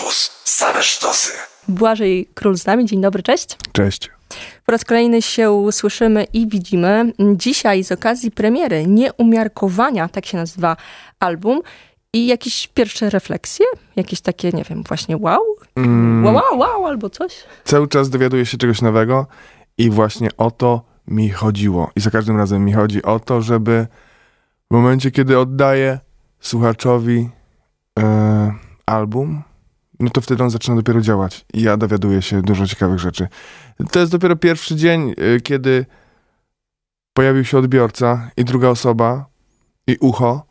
Campus. Same sztosy. Błażej Król z nami. Dzień dobry, cześć. Cześć. Po raz kolejny się słyszymy i widzimy. Dzisiaj z okazji premiery Nieumiarkowania, tak się nazywa album. I jakieś pierwsze refleksje? Jakieś takie, nie wiem, właśnie wow? Mm, Wow, wow, wow, albo coś? cały czas dowiaduję się czegoś nowego i właśnie o to mi chodziło. I za każdym razem mi chodzi o to, żeby w momencie, kiedy oddaję słuchaczowi e, album, no to wtedy on zaczyna dopiero działać. I ja dowiaduję się dużo ciekawych rzeczy. To jest dopiero pierwszy dzień, e, kiedy pojawił się odbiorca i druga osoba i ucho.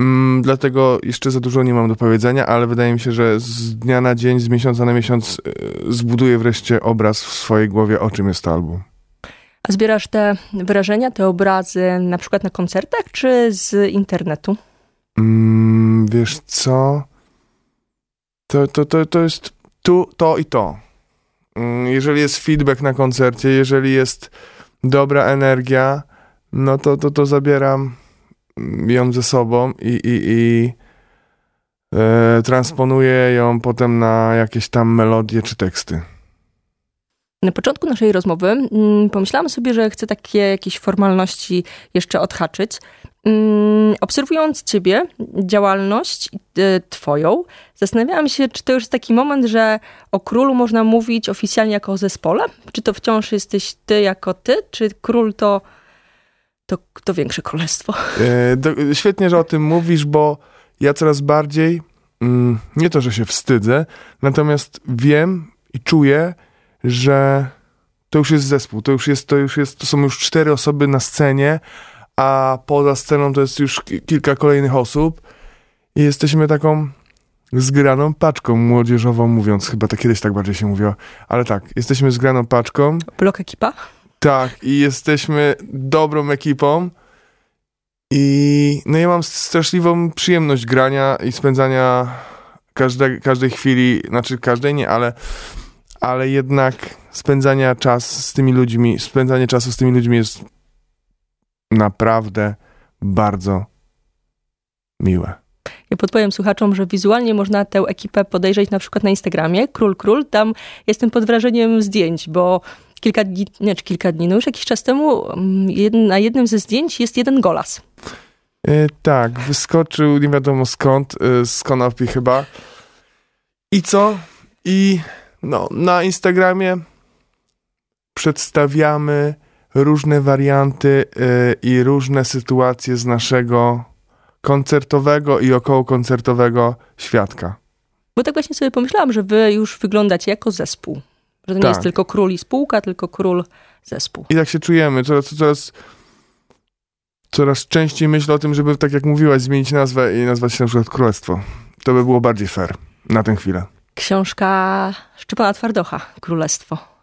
Mm, dlatego jeszcze za dużo nie mam do powiedzenia, ale wydaje mi się, że z dnia na dzień, z miesiąca na miesiąc e, zbuduję wreszcie obraz w swojej głowie, o czym jest to album. A zbierasz te wyrażenia, te obrazy na przykład na koncertach, czy z internetu? Mm, wiesz co? To, to, to, to jest tu, to i to. Mm, Jeżeli jest feedback na koncercie, jeżeli jest dobra energia, no to, to, to zabieram ją ze sobą i, i, i e, transponuję ją potem na jakieś tam melodie czy teksty. Na początku naszej rozmowy mm, pomyślałam sobie, że chcę takie jakieś formalności jeszcze odhaczyć. Mm, Obserwując ciebie, działalność y, twoją, zastanawiałam się, czy to już jest taki moment, że o królu można mówić oficjalnie jako o zespole? Czy to wciąż jesteś ty jako ty, czy król to, to, to większe królestwo? E, świetnie, że o tym mówisz, bo ja coraz bardziej, mm, nie to, że się wstydzę, natomiast wiem i czuję, że to już jest zespół, to już jest, to już jest, to są już cztery osoby na scenie, a poza sceną to jest już ki- kilka kolejnych osób i jesteśmy taką zgraną paczką młodzieżową, mówiąc, chyba to kiedyś tak bardziej się mówiło, ale tak, jesteśmy zgraną paczką, Blok ekipa? tak, i jesteśmy dobrą ekipą. I no ja mam straszliwą przyjemność grania i spędzania każde, każdej chwili, znaczy każdej nie, ale, ale jednak spędzania czas z tymi ludźmi, spędzanie czasu z tymi ludźmi jest naprawdę bardzo miłe. Ja podpowiem słuchaczom, że wizualnie można tę ekipę podejrzeć na przykład na Instagramie, Król Król. Tam jestem pod wrażeniem zdjęć, bo kilka dni, nie, czy kilka dni, no już jakiś czas temu mm, na jednym ze zdjęć jest jeden golas. E, tak, wyskoczył nie wiadomo skąd, e, z konopi chyba. I co? I no, na Instagramie przedstawiamy różne warianty e, i różne sytuacje z naszego koncertowego i okołokoncertowego świadka. Bo tak właśnie sobie pomyślałam, że wy już wyglądacie jako zespół. Że to nie Tak. jest tylko król i spółka, tylko król zespół. I tak się czujemy. Coraz, coraz, coraz częściej myślę o tym, żeby, tak jak mówiłaś, zmienić nazwę i nazwać się na przykład Królestwo. To by było bardziej fair na tę chwilę. Książka Szczepana Twardocha, Królestwo.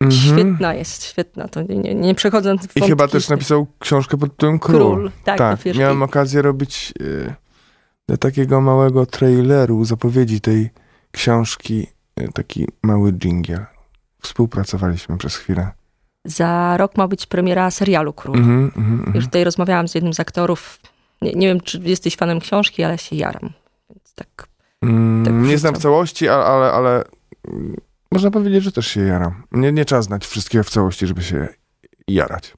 Mhm. Świetna jest, świetna. To nie, nie, przechodząc w I chyba też napisał książkę pod tytułem Król. Król. Tak, tak miałem okazję robić y, takiego małego traileru, zapowiedzi tej książki, y, taki mały dżingiel. Współpracowaliśmy przez chwilę. Za rok ma być premiera serialu Król. Mhm, mhm. Już tutaj rozmawiałam z jednym z aktorów. Nie, nie wiem, czy jesteś fanem książki, ale się jaram. Więc tak. Mm, tak nie znam w całości, ale, ale, ale można powiedzieć, że też się jaram. Nie, nie trzeba znać wszystkiego w całości, żeby się jarać.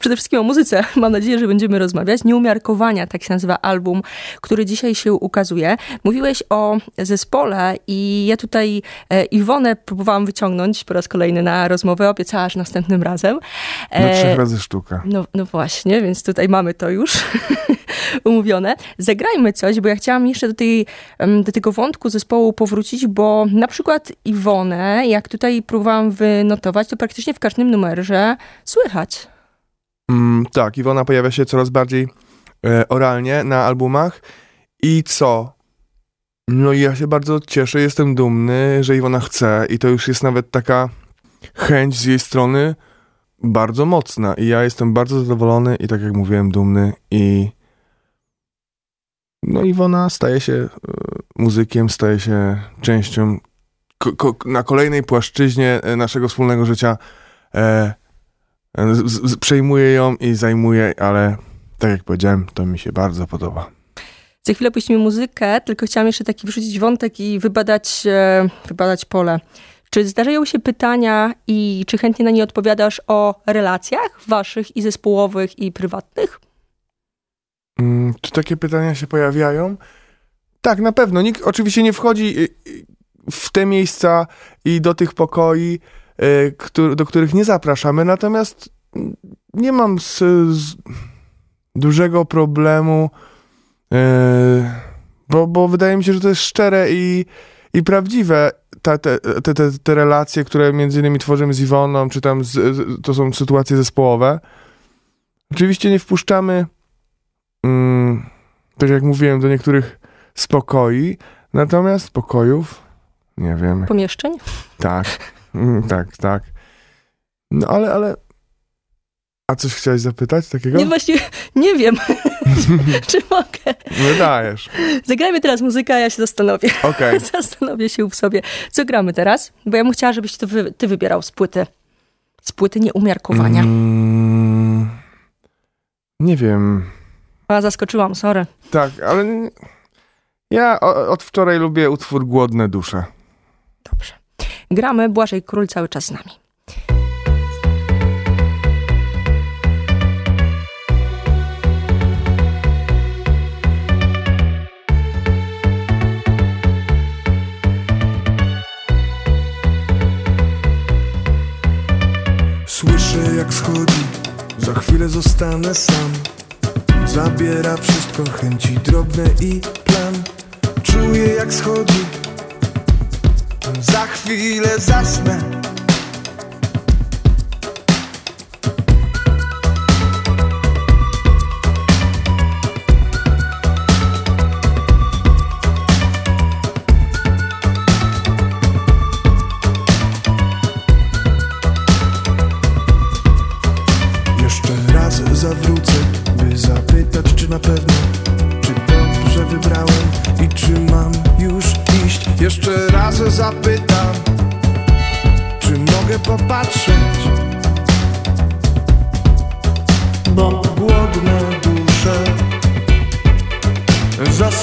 Przede wszystkim o muzyce. Mam nadzieję, że będziemy rozmawiać. Nieumiarkowania, tak się nazywa album, który dzisiaj się ukazuje. Mówiłeś o zespole i ja tutaj e, Iwonę próbowałam wyciągnąć po raz kolejny na rozmowę. Obiecałaś następnym razem. No trzech razy sztuka. No, no właśnie, więc tutaj mamy to już umówione. Zagrajmy coś, bo ja chciałam jeszcze do, tej, do tego wątku zespołu powrócić, bo na przykład Iwonę, jak tutaj próbowałam wynotować, to praktycznie w każdym numerze słychać. Mm, tak, Iwona pojawia się coraz bardziej e, oralnie na albumach. I co? No i ja się bardzo cieszę, jestem dumny, że Iwona chce i to już jest nawet taka chęć z jej strony bardzo mocna i ja jestem bardzo zadowolony i tak jak mówiłem, dumny i no Iwona staje się e, muzykiem, staje się częścią ko- ko- na kolejnej płaszczyźnie e, naszego wspólnego życia e, z- z- przejmuję ją i zajmuję, ale tak jak powiedziałem, to mi się bardzo podoba. Za chwilę puścimy muzykę, tylko chciałam jeszcze taki wrzucić wątek i wybadać, e, wybadać pole. Czy zdarzają się pytania i czy chętnie na nie odpowiadasz o relacjach waszych i zespołowych i prywatnych? Mm, czy takie pytania się pojawiają? Tak, na pewno. Nikt oczywiście nie wchodzi y, y, w te miejsca i do tych pokoi, y, do których nie zapraszamy, natomiast nie mam z, z dużego problemu, bo, bo wydaje mi się, że to jest szczere i, i prawdziwe. te, te, te, te relacje, które między innymi tworzymy z Iwoną, czy tam z, to są sytuacje zespołowe. Oczywiście nie wpuszczamy, mm, tak jak mówiłem, do niektórych spokoi, natomiast pokojów, nie wiem. Pomieszczeń? Tak, mm, tak, tak. No ale, ale... A coś chciałeś zapytać takiego? Nie, właśnie nie wiem, czy mogę. Wydajesz. Zagrajmy teraz muzykę, a ja się zastanowię. Okay. Zastanowię się w sobie. Co gramy teraz? Bo ja bym chciała, żebyś to wy, ty wybierał z płyty. Z płyty nieumiarkowania. Mm, nie wiem. A, zaskoczyłam, sorry. Tak, ale ja od wczoraj lubię utwór Głodne dusze. Dobrze. Gramy Błażej Król cały czas z nami. Słyszę jak schodzi, za chwilę zostanę sam Zabiera wszystko, chęci drobne i plan. Czuję jak schodzi. Za chwilę zasnę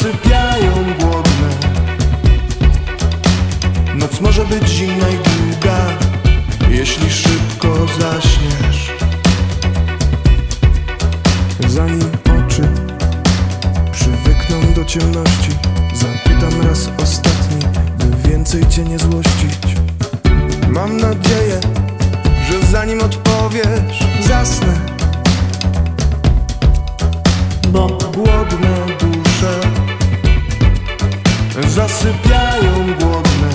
Zasypiają głodne. Noc może być zimna i długa Jeśli szybko zaśniesz. Zanim oczy przywykną do ciemności Zapytam raz ostatni, by więcej cię nie złościć. Mam nadzieję, że zanim odpowiesz, zasnę. Bo głodne dusze zasypiają głodne.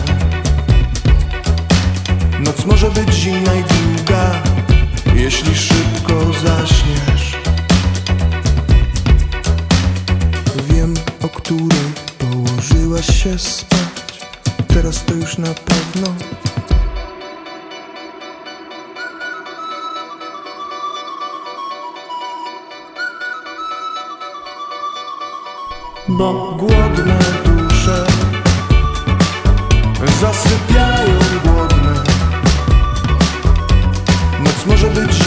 Noc może być zimna i długa, jeśli szybko zaśniesz. Wiem, o której położyłaś się spać. Teraz to już na pewno. Bo głodne dusze Zasypiają głodne. Noc może być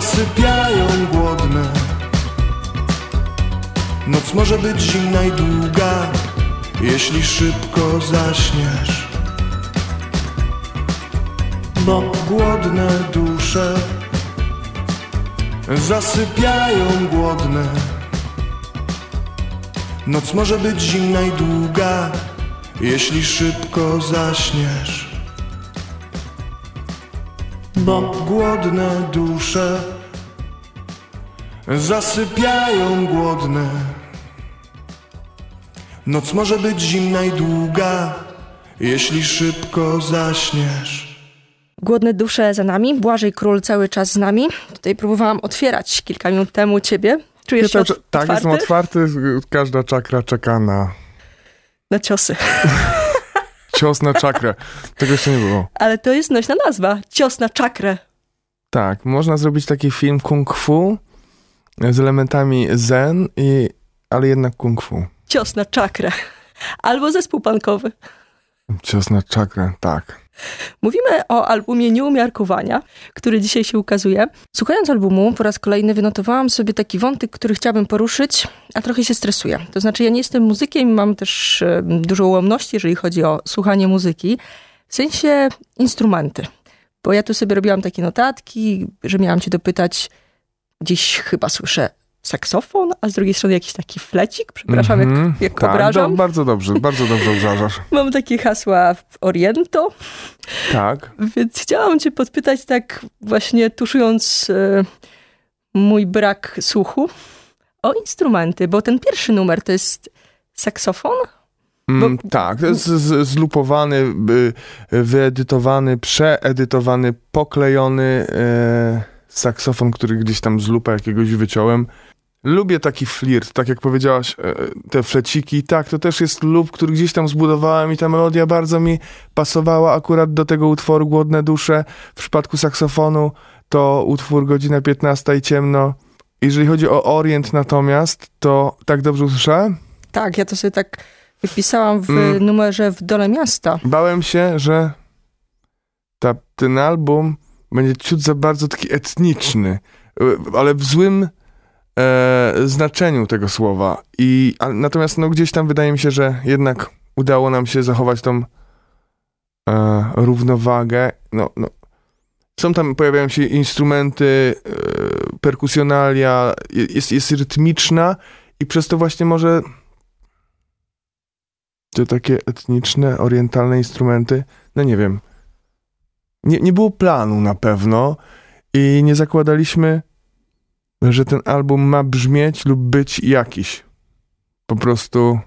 zasypiają głodne. Noc może być zimna i długa, jeśli szybko zaśniesz. Bo głodne dusze zasypiają głodne. Noc może być zimna i długa, jeśli szybko zaśniesz bo głodne dusze zasypiają głodne. Noc może być zimna i długa, jeśli szybko zaśniesz. Głodne dusze za nami, Błażej Król cały czas z nami. Tutaj próbowałam otwierać kilka minut temu ciebie. Czujesz się Ja cały czas- tak, otwarty? jestem otwarty, każda czakra czeka na Na ciosy. cios na czakrę. Tego jeszcze nie było. Ale to jest nośna nazwa. Cios na czakrę. Tak, można zrobić taki film kung fu z elementami zen, i, ale jednak kung fu. Cios na czakrę. Albo zespół punkowy. Cios na czakrę, tak. Mówimy o albumie Nieumiarkowania, który dzisiaj się ukazuje. Słuchając albumu, po raz kolejny wynotowałam sobie taki wątek, który chciałabym poruszyć, a trochę się stresuję. To znaczy, ja nie jestem muzykiem mam też dużo ułomności, jeżeli chodzi o słuchanie muzyki. W sensie instrumenty. Bo ja tu sobie robiłam takie notatki, że miałam cię dopytać, gdzieś chyba słyszę saksofon, a z drugiej strony jakiś taki flecik. Przepraszam, Mhm, jak, jak tak, obrażam. do, bardzo dobrze, bardzo dobrze obrażasz. Mam takie hasła w Oriento, Tak. więc chciałam cię podpytać tak właśnie tuszując e, mój brak słuchu o instrumenty, bo ten pierwszy numer to jest saksofon? Mm, tak, to jest zlupowany, y, wyedytowany, przeedytowany, poklejony e, saksofon, który gdzieś tam z lupa jakiegoś wyciąłem. Lubię taki flirt, tak jak powiedziałaś, e, te fleciki, tak, to też jest lub, który gdzieś tam zbudowałem i ta melodia bardzo mi pasowała akurat do tego utworu Głodne Dusze. W przypadku saksofonu to utwór Godzina 15 i ciemno. Jeżeli chodzi o Orient natomiast, to tak dobrze usłyszałem? Tak, ja to sobie tak wypisałam w Mm. numerze w dole miasta. Bałem się, że ta, ten album będzie ciut za bardzo taki etniczny, y, ale w złym e, znaczeniu tego słowa. I, a, natomiast no, gdzieś tam wydaje mi się, że jednak udało nam się zachować tą e, równowagę. No, no. Są tam, pojawiają się instrumenty, e, perkusjonalia, jest, jest rytmiczna i przez to właśnie może te takie etniczne, orientalne instrumenty, no nie wiem. Nie, nie było planu na pewno i nie zakładaliśmy, że ten album ma brzmieć lub być jakiś. Po prostu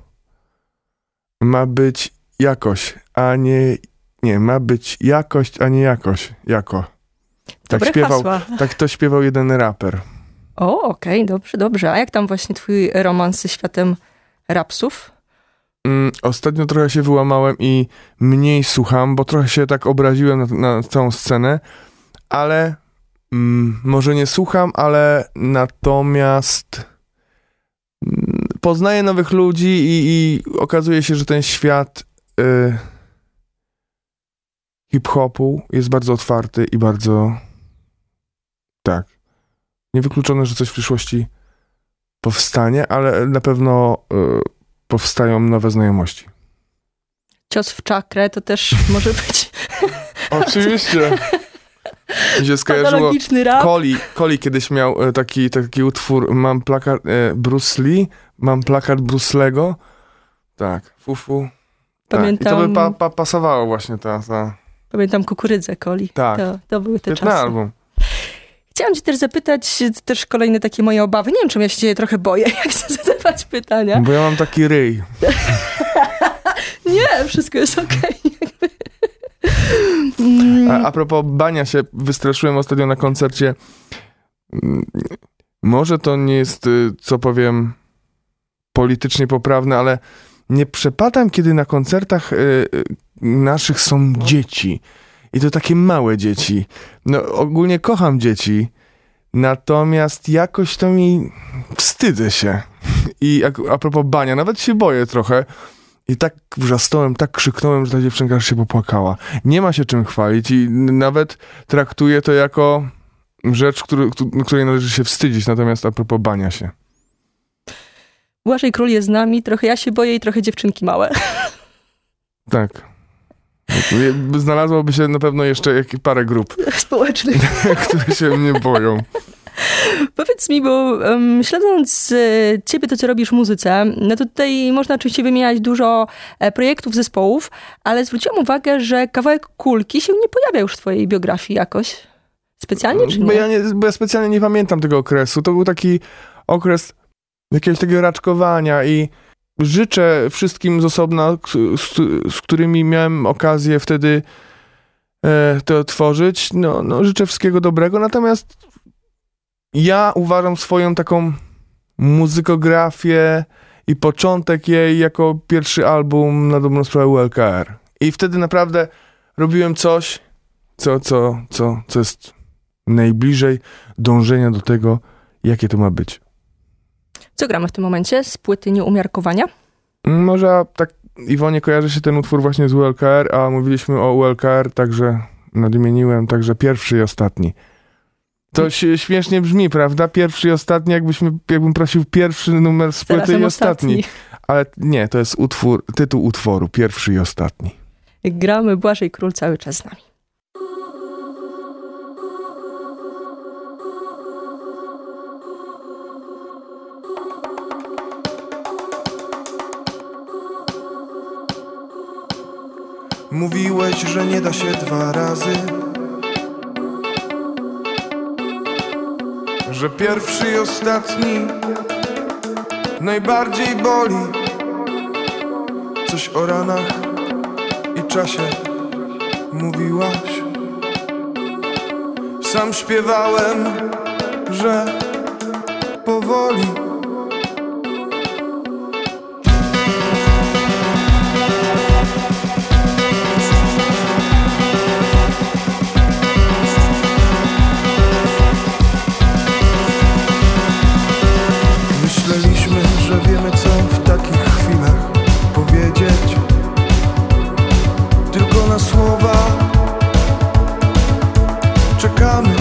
ma być jakoś, a nie. Nie, ma być jakość, a nie jakoś. Jako. Tak Dobre śpiewał, hasła. tak to śpiewał jeden raper. O, okej, dobrze, dobrze. A jak tam właśnie twój romans ze światem rapsów? Mm, ostatnio trochę się wyłamałem i mniej słucham, bo trochę się tak obraziłem na, na całą scenę, ale mm, może nie słucham, ale natomiast mm, poznaję nowych ludzi i, i okazuje się, że ten świat y, hip-hopu jest bardzo otwarty i bardzo tak. Niewykluczone, że coś w przyszłości powstanie, ale na pewno y, powstają nowe znajomości. Cios w czakrę to też może być Oczywiście. Mi się skojarzyło. rap. Coli, Coli kiedyś miał e, taki, taki utwór, mam plakat e, Bruce Lee, mam plakat Bruce Lego. Tak, fufu. Tak. I to Pamiętam, by pa, pa, pasowało właśnie ta, ta pamiętam kukurydzę Coli. Tak. To, to były te świetny czasy. album. Chciałam cię też zapytać, też kolejne takie moje obawy. Nie wiem, czym ja się trochę boję, jak chcę zadawać pytania. Bo ja mam taki ryj. Nie, wszystko jest okej. Mm, A, a propos bania się, wystraszyłem ostatnio na koncercie. Mm, Może to nie jest, y, co powiem, politycznie poprawne, ale nie przepadam, kiedy na koncertach y, y, naszych są dzieci. I to takie małe dzieci. No, ogólnie kocham dzieci, natomiast jakoś to mi wstydzę się. I a, a propos bania, nawet się boję trochę. I tak wrzasnąłem, tak krzyknąłem, że ta dziewczynka aż się popłakała. Nie ma się czym chwalić i nawet traktuję to jako rzecz, który, któ- której należy się wstydzić. Natomiast a propos bania się. Błażej Król jest z nami, trochę ja się boję i trochę dziewczynki małe. Tak. Znalazłoby się na pewno jeszcze parę grup, Społecznych. które się mnie boją. Powiedz mi, bo um, śledząc e, ciebie, to co robisz w muzyce, no to tutaj można oczywiście wymieniać dużo e, projektów, zespołów, ale zwróciłam uwagę, że kawałek kulki się nie pojawia już w twojej biografii jakoś. Specjalnie czy Bo nie? ja, nie, bo ja specjalnie nie pamiętam tego okresu. To był taki okres jakiegoś takiego raczkowania i życzę wszystkim z osobna, z, z którymi miałem okazję wtedy e, to tworzyć, no, no życzę wszystkiego dobrego, natomiast ja uważam swoją taką muzykografię i początek jej jako pierwszy album na dobrą sprawę ULKR. I wtedy naprawdę robiłem coś, co, co, co, co jest najbliżej dążenia do tego, jakie to ma być. Co gramy w tym momencie z płyty Nieumiarkowania? Może tak Iwonie kojarzy się ten utwór właśnie z ULKR, a mówiliśmy o ULKR, także nadmieniłem, także pierwszy i ostatni. To śmiesznie brzmi, prawda? Pierwszy i ostatni, jakbyśmy, jakbym prosił pierwszy numer z płyty i ostatni. ostatni. Ale nie, to jest utwór, tytuł utworu, pierwszy i ostatni. Gramy Błażej Król cały czas z nami. Mówiłeś, że nie da się dwa razy Że pierwszy i ostatni Najbardziej boli. Coś o ranach i czasie Mówiłaś. Sam śpiewałem, że powoli czekamy.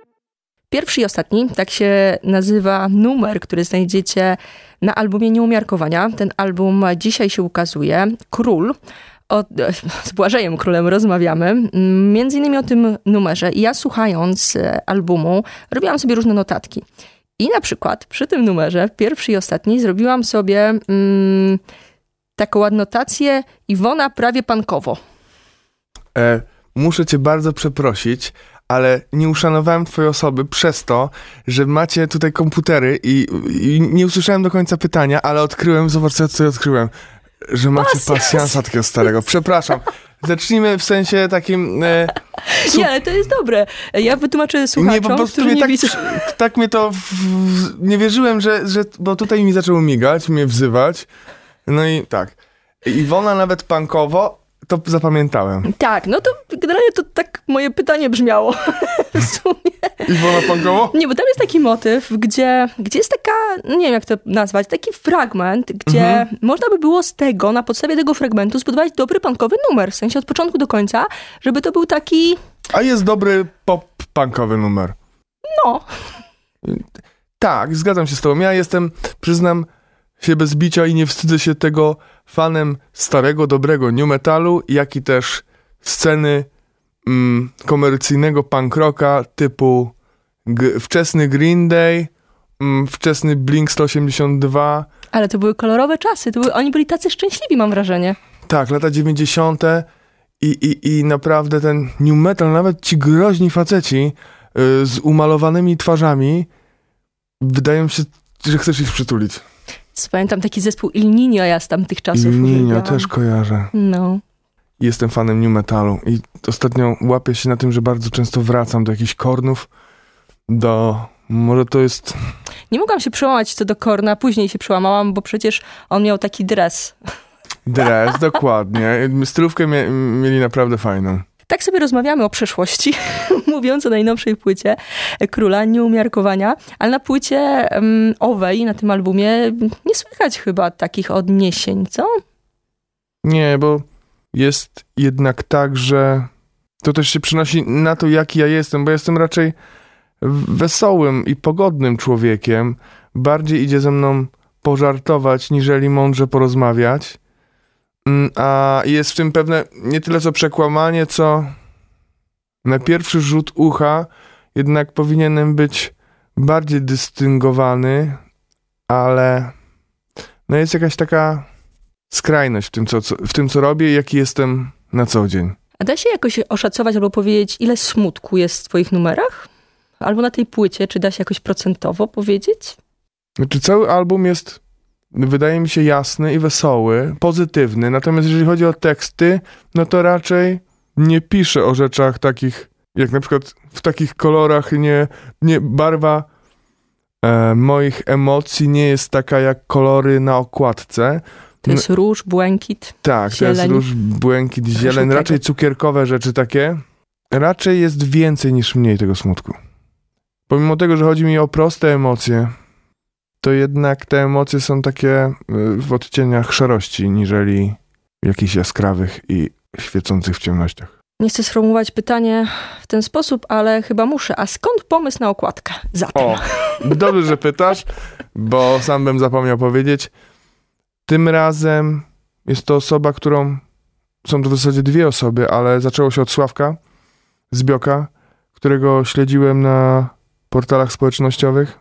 Pierwszy i ostatni, tak się nazywa numer, który znajdziecie na albumie Nieumiarkowania. Ten album dzisiaj się ukazuje. Król. O, z Błażejem Królem rozmawiamy. Między innymi o tym numerze. Ja słuchając e, albumu robiłam sobie różne notatki. I na przykład przy tym numerze, pierwszy i ostatni, zrobiłam sobie mm, taką adnotację Iwona prawie pankowo. E, muszę cię bardzo przeprosić, ale nie uszanowałem twojej osoby przez to, że macie tutaj komputery i, i nie usłyszałem do końca pytania, ale odkryłem, zobacz co ja odkryłem, że macie pasjansa takiego starego. Przepraszam. Zacznijmy w sensie takim... E, nie, ale to jest dobre. Ja wytłumaczę słuchaczom, Nie, po prostu mnie tak, widzą. tak mnie to... W, nie wierzyłem, że, że... Bo tutaj mi zaczęło migać, mnie wzywać. No i tak. Iwona nawet punkowo, to zapamiętałem. Tak, no to generalnie to tak moje pytanie brzmiało w sumie. Iwona punkowo? Nie, bo tam jest taki motyw, gdzie, gdzie jest taka, nie wiem jak to nazwać, taki fragment, gdzie Mhm. można by było z tego, na podstawie tego fragmentu zbudować dobry punkowy numer, w sensie od początku do końca, żeby to był taki, A jest dobry pop-punkowy numer. no, Tak, zgadzam się z tobą. Ja jestem, przyznam się bez bicia i nie wstydzę się tego fanem starego, dobrego new metalu, jak i też sceny mm, komercyjnego punk rocka typu wczesny Green Day, mm, wczesny Blink 182. ale to były kolorowe czasy, to były, oni byli tacy szczęśliwi, mam wrażenie. Tak, lata 90. I, i, i naprawdę ten new metal, nawet ci groźni faceci y, z umalowanymi twarzami, wydają się, że chcesz ich przytulić. Pamiętam taki zespół Il Niño ja z tamtych czasów Ninio uwielbiałam. też kojarzę. No. Jestem fanem new metalu i ostatnio łapię się na tym, że bardzo często wracam do jakichś kornów, do... Może to jest... Nie mogłam się przełamać co do Korna, później się przełamałam, bo przecież on miał taki dres. Dres, dokładnie. Stylówkę mie mieli naprawdę fajną. Tak sobie rozmawiamy o przeszłości, mówiąc o najnowszej płycie Króla Nieumiarkowania, ale na płycie um, owej, na tym albumie, nie słychać chyba takich odniesień, co? Nie, bo jest jednak tak, że to też się przynosi na to, jaki ja jestem, bo jestem raczej wesołym i pogodnym człowiekiem. Bardziej idzie ze mną pożartować, niżeli mądrze porozmawiać. Mm, A jest w tym pewne nie tyle co przekłamanie, co na pierwszy rzut ucha jednak powinienem być bardziej dystyngowany, ale no jest jakaś taka skrajność w tym, co, co, w tym, co robię i jaki jestem na co dzień. A da się jakoś oszacować albo powiedzieć, ile smutku jest w twoich numerach? Albo na tej płycie, czy da się jakoś procentowo powiedzieć? Znaczy, cały album jest, wydaje mi się, jasny i wesoły, pozytywny. Natomiast jeżeli chodzi o teksty, no to raczej nie piszę o rzeczach takich, jak na przykład w takich kolorach, nie, nie barwa e, moich emocji nie jest taka jak kolory na okładce. To jest róż, błękit. Tak, to jest Zieleń. róż, błękit, zieleń, raczej cukierkowe rzeczy takie. Raczej jest więcej niż mniej tego smutku. Pomimo tego, że chodzi mi o proste emocje, to jednak te emocje są takie y, w odcieniach szarości, niżeli jakichś jaskrawych i świecących w ciemnościach. Nie chcę sformułować pytanie w ten sposób, ale chyba muszę. A skąd pomysł na okładkę? Zatem. O, dobrze, że pytasz, bo sam bym zapomniał powiedzieć. Tym razem jest to osoba, którą. Są to w zasadzie dwie osoby, ale zaczęło się od Sławka z Bioka, którego śledziłem na portalach społecznościowych.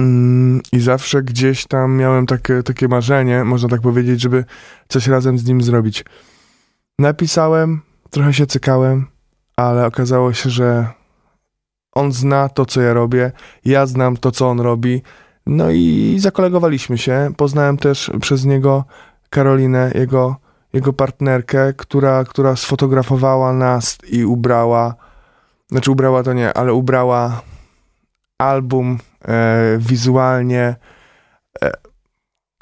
Mm, I zawsze gdzieś tam miałem takie, takie marzenie, można tak powiedzieć, żeby coś razem z nim zrobić. Napisałem, trochę się cykałem, ale okazało się, że on zna to, co ja robię, ja znam to, co on robi. No i zakolegowaliśmy się. Poznałem też przez niego Karolinę, jego, jego partnerkę, która, która sfotografowała nas i ubrała, znaczy ubrała to nie, ale ubrała album wizualnie. E,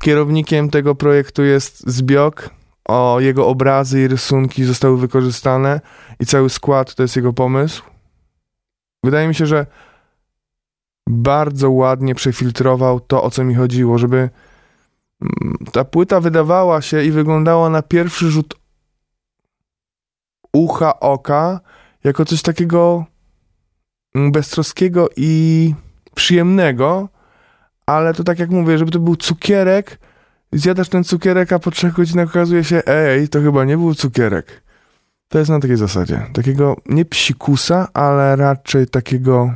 kierownikiem tego projektu jest Zbiok. O jego obrazy i rysunki zostały wykorzystane i cały skład to jest jego pomysł. Wydaje mi się, że bardzo ładnie przefiltrował to, o co mi chodziło, żeby mm, ta płyta wydawała się i wyglądała na pierwszy rzut ucha, oka, jako coś takiego mm, beztroskiego i przyjemnego, ale to tak jak mówię, żeby to był cukierek, zjadasz ten cukierek, a po trzech godzinach okazuje się, ej, to chyba nie był cukierek. To jest na takiej zasadzie. Takiego nie psikusa, ale raczej takiego.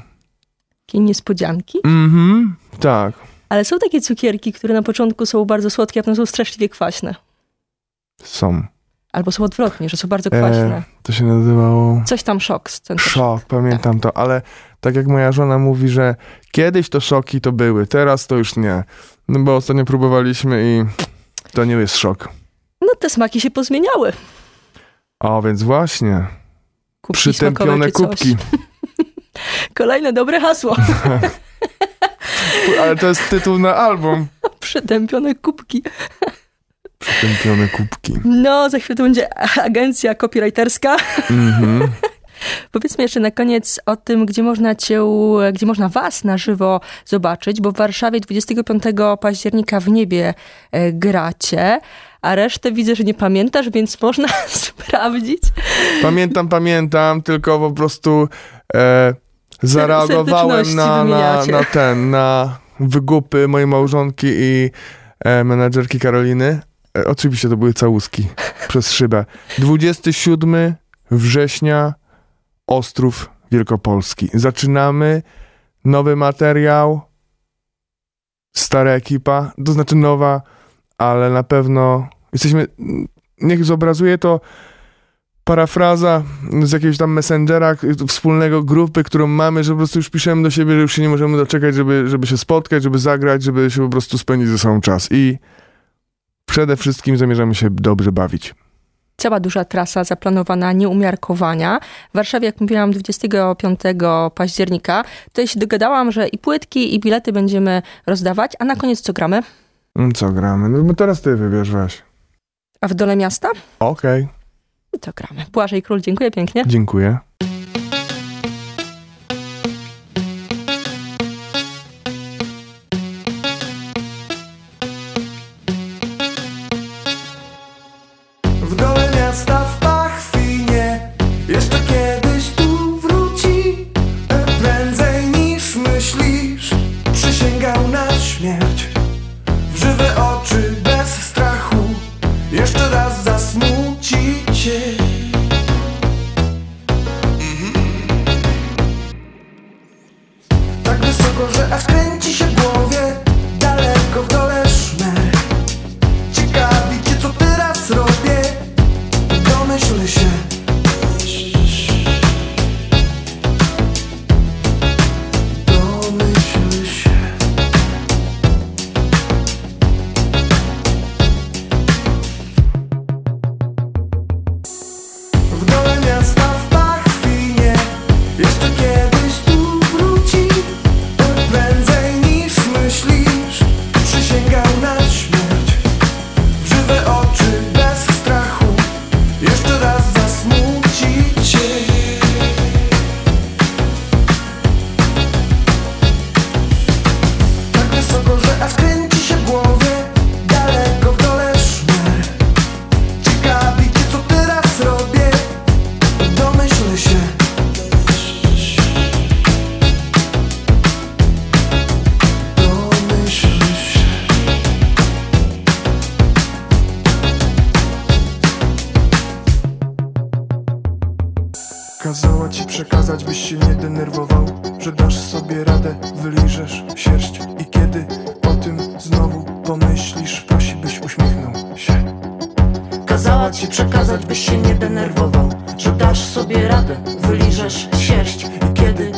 Takie niespodzianki. Mhm, tak. Ale są takie cukierki, które na początku są bardzo słodkie, a potem są straszliwie kwaśne. Są. Albo są odwrotnie, że są bardzo kwaśne. E, to się nazywało. Coś tam szok. Szok, pamiętam to, ale tak jak moja żona mówi, że kiedyś to szoki to były, teraz to już nie. No bo ostatnio próbowaliśmy i to nie jest szok. No te smaki się pozmieniały. O, więc właśnie. Kubki Przytępione kubki. Kolejne dobre hasło. Ale to jest tytuł na album. Przytępione kubki. Przytępione kubki. No, za chwilę to będzie agencja copywriterska. Mhm. Powiedzmy jeszcze na koniec o tym, gdzie można cię, gdzie można was na żywo zobaczyć, bo w Warszawie 25 października w niebie e, gracie, a resztę widzę, że nie pamiętasz, więc można sprawdzić. Pamiętam, pamiętam, tylko po prostu e, zareagowałem na, na, na ten, na wygupy mojej małżonki i e, menadżerki Karoliny. E, oczywiście to były całuski przez szybę. 27 września Ostrów Wielkopolski. Zaczynamy nowy materiał, stara ekipa, to znaczy nowa, ale na pewno jesteśmy, niech zobrazuje to parafraza z jakiegoś tam messengera wspólnego grupy, którą mamy, że po prostu już piszemy do siebie, że już się nie możemy doczekać, żeby, żeby się spotkać, żeby zagrać, żeby się po prostu spędzić ze sobą czas. I przede wszystkim zamierzamy się dobrze bawić. Cała duża trasa zaplanowana, nieumiarkowania. W Warszawie, jak mówiłam, 25 października. Tutaj się dogadałam, że i płytki, i bilety będziemy rozdawać. A na koniec co gramy? Mm, Co gramy? No bo teraz ty wybierz, weź. A w dole miasta? Okej, I to gramy. Błażej Król, dziękuję pięknie. dziękuję. Kazała ci przekazać, byś się nie denerwował Że dasz sobie radę, wyliżesz sierść I kiedy o tym znowu pomyślisz Prosi, byś uśmiechnął się. Kazała ci przekazać, byś się nie denerwował Że dasz sobie radę, wyliżesz sierść I kiedy